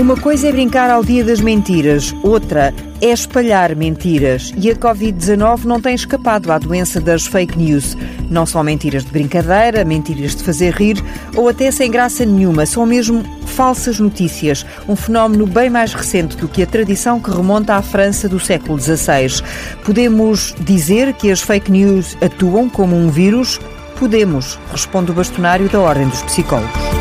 Uma coisa é brincar ao dia das mentiras, outra é espalhar mentiras. E a Covid-19 não tem escapado à doença das fake news. Não são mentiras de brincadeira, mentiras de fazer rir ou até sem graça nenhuma. São mesmo falsas notícias. Um fenómeno bem mais recente do que a tradição que remonta à França do século XVI. Podemos dizer que as fake news atuam como um vírus? Podemos, responde o bastonário da Ordem dos Psicólogos.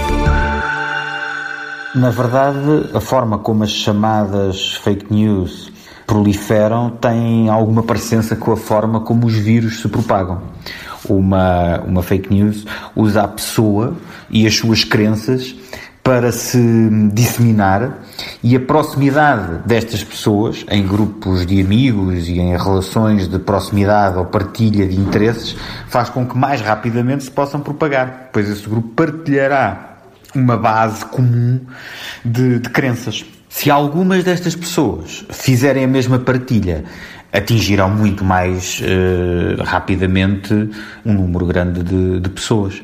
Na verdade, a forma como as chamadas fake news proliferam tem alguma parecença com a forma como os vírus se propagam. Uma, uma fake news usa a pessoa e as suas crenças para se disseminar e a proximidade destas pessoas em grupos de amigos e em relações de proximidade ou partilha de interesses faz com que mais rapidamente se possam propagar, pois esse grupo partilhará uma base comum de, de crenças. Se algumas destas pessoas fizerem a mesma partilha, atingirão muito mais uh, rapidamente um número grande de, de pessoas.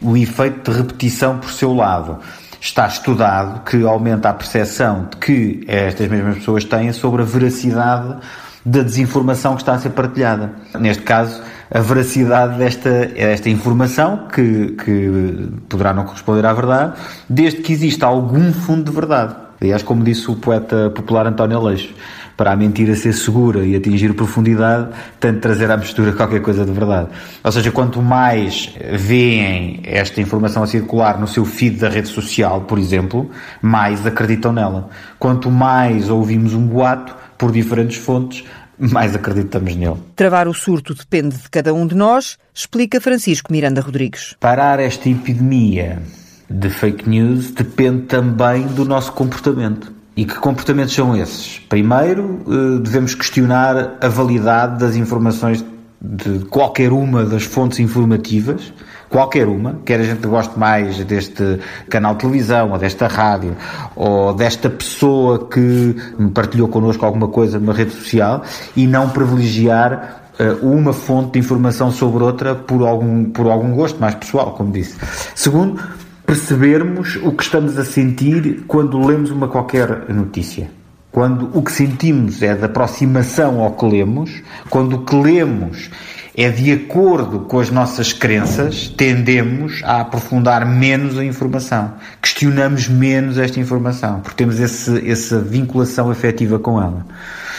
O efeito de repetição por seu lado está estudado que aumenta a percepção que estas mesmas pessoas têm sobre a veracidade da desinformação que está a ser partilhada. Neste caso, a veracidade desta, desta informação, que, que poderá não corresponder à verdade, desde que exista algum fundo de verdade. Aliás, como disse o poeta popular António Aleixo, para a mentira ser segura e atingir profundidade, de trazer à mistura qualquer coisa de verdade. Ou seja, quanto mais veem esta informação a circular no seu feed da rede social, por exemplo, mais acreditam nela. Quanto mais ouvimos um boato por diferentes fontes, mais acreditamos nele. Travar o surto depende de cada um de nós, explica Francisco Miranda Rodrigues. Parar esta epidemia de fake news depende também do nosso comportamento. E que comportamentos são esses? Primeiro, eh, devemos questionar a validade das informações de qualquer uma das fontes informativas qualquer uma, quer a gente goste mais deste canal de televisão, ou desta rádio, ou desta pessoa que partilhou connosco alguma coisa numa rede social, e não privilegiar uh, uma fonte de informação sobre outra por algum, por algum gosto mais pessoal, como disse. Segundo, percebermos o que estamos a sentir quando lemos uma qualquer notícia. Quando o que sentimos é de aproximação ao que lemos, quando o que lemos é de acordo com as nossas crenças, tendemos a aprofundar menos a informação. Questionamos menos esta informação, porque temos esse, essa vinculação afetiva com ela.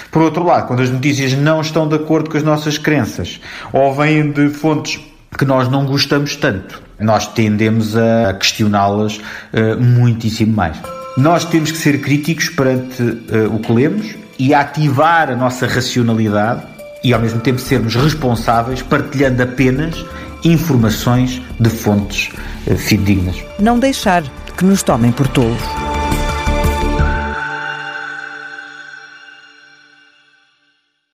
Por outro lado, quando as notícias não estão de acordo com as nossas crenças, ou vêm de fontes que nós não gostamos tanto, nós tendemos a questioná-las uh, muitíssimo mais. Nós temos que ser críticos perante uh, o que lemos e ativar a nossa racionalidade e ao mesmo tempo sermos responsáveis, partilhando apenas informações de fontes eh, fidedignas. Não deixar que nos tomem por tolos.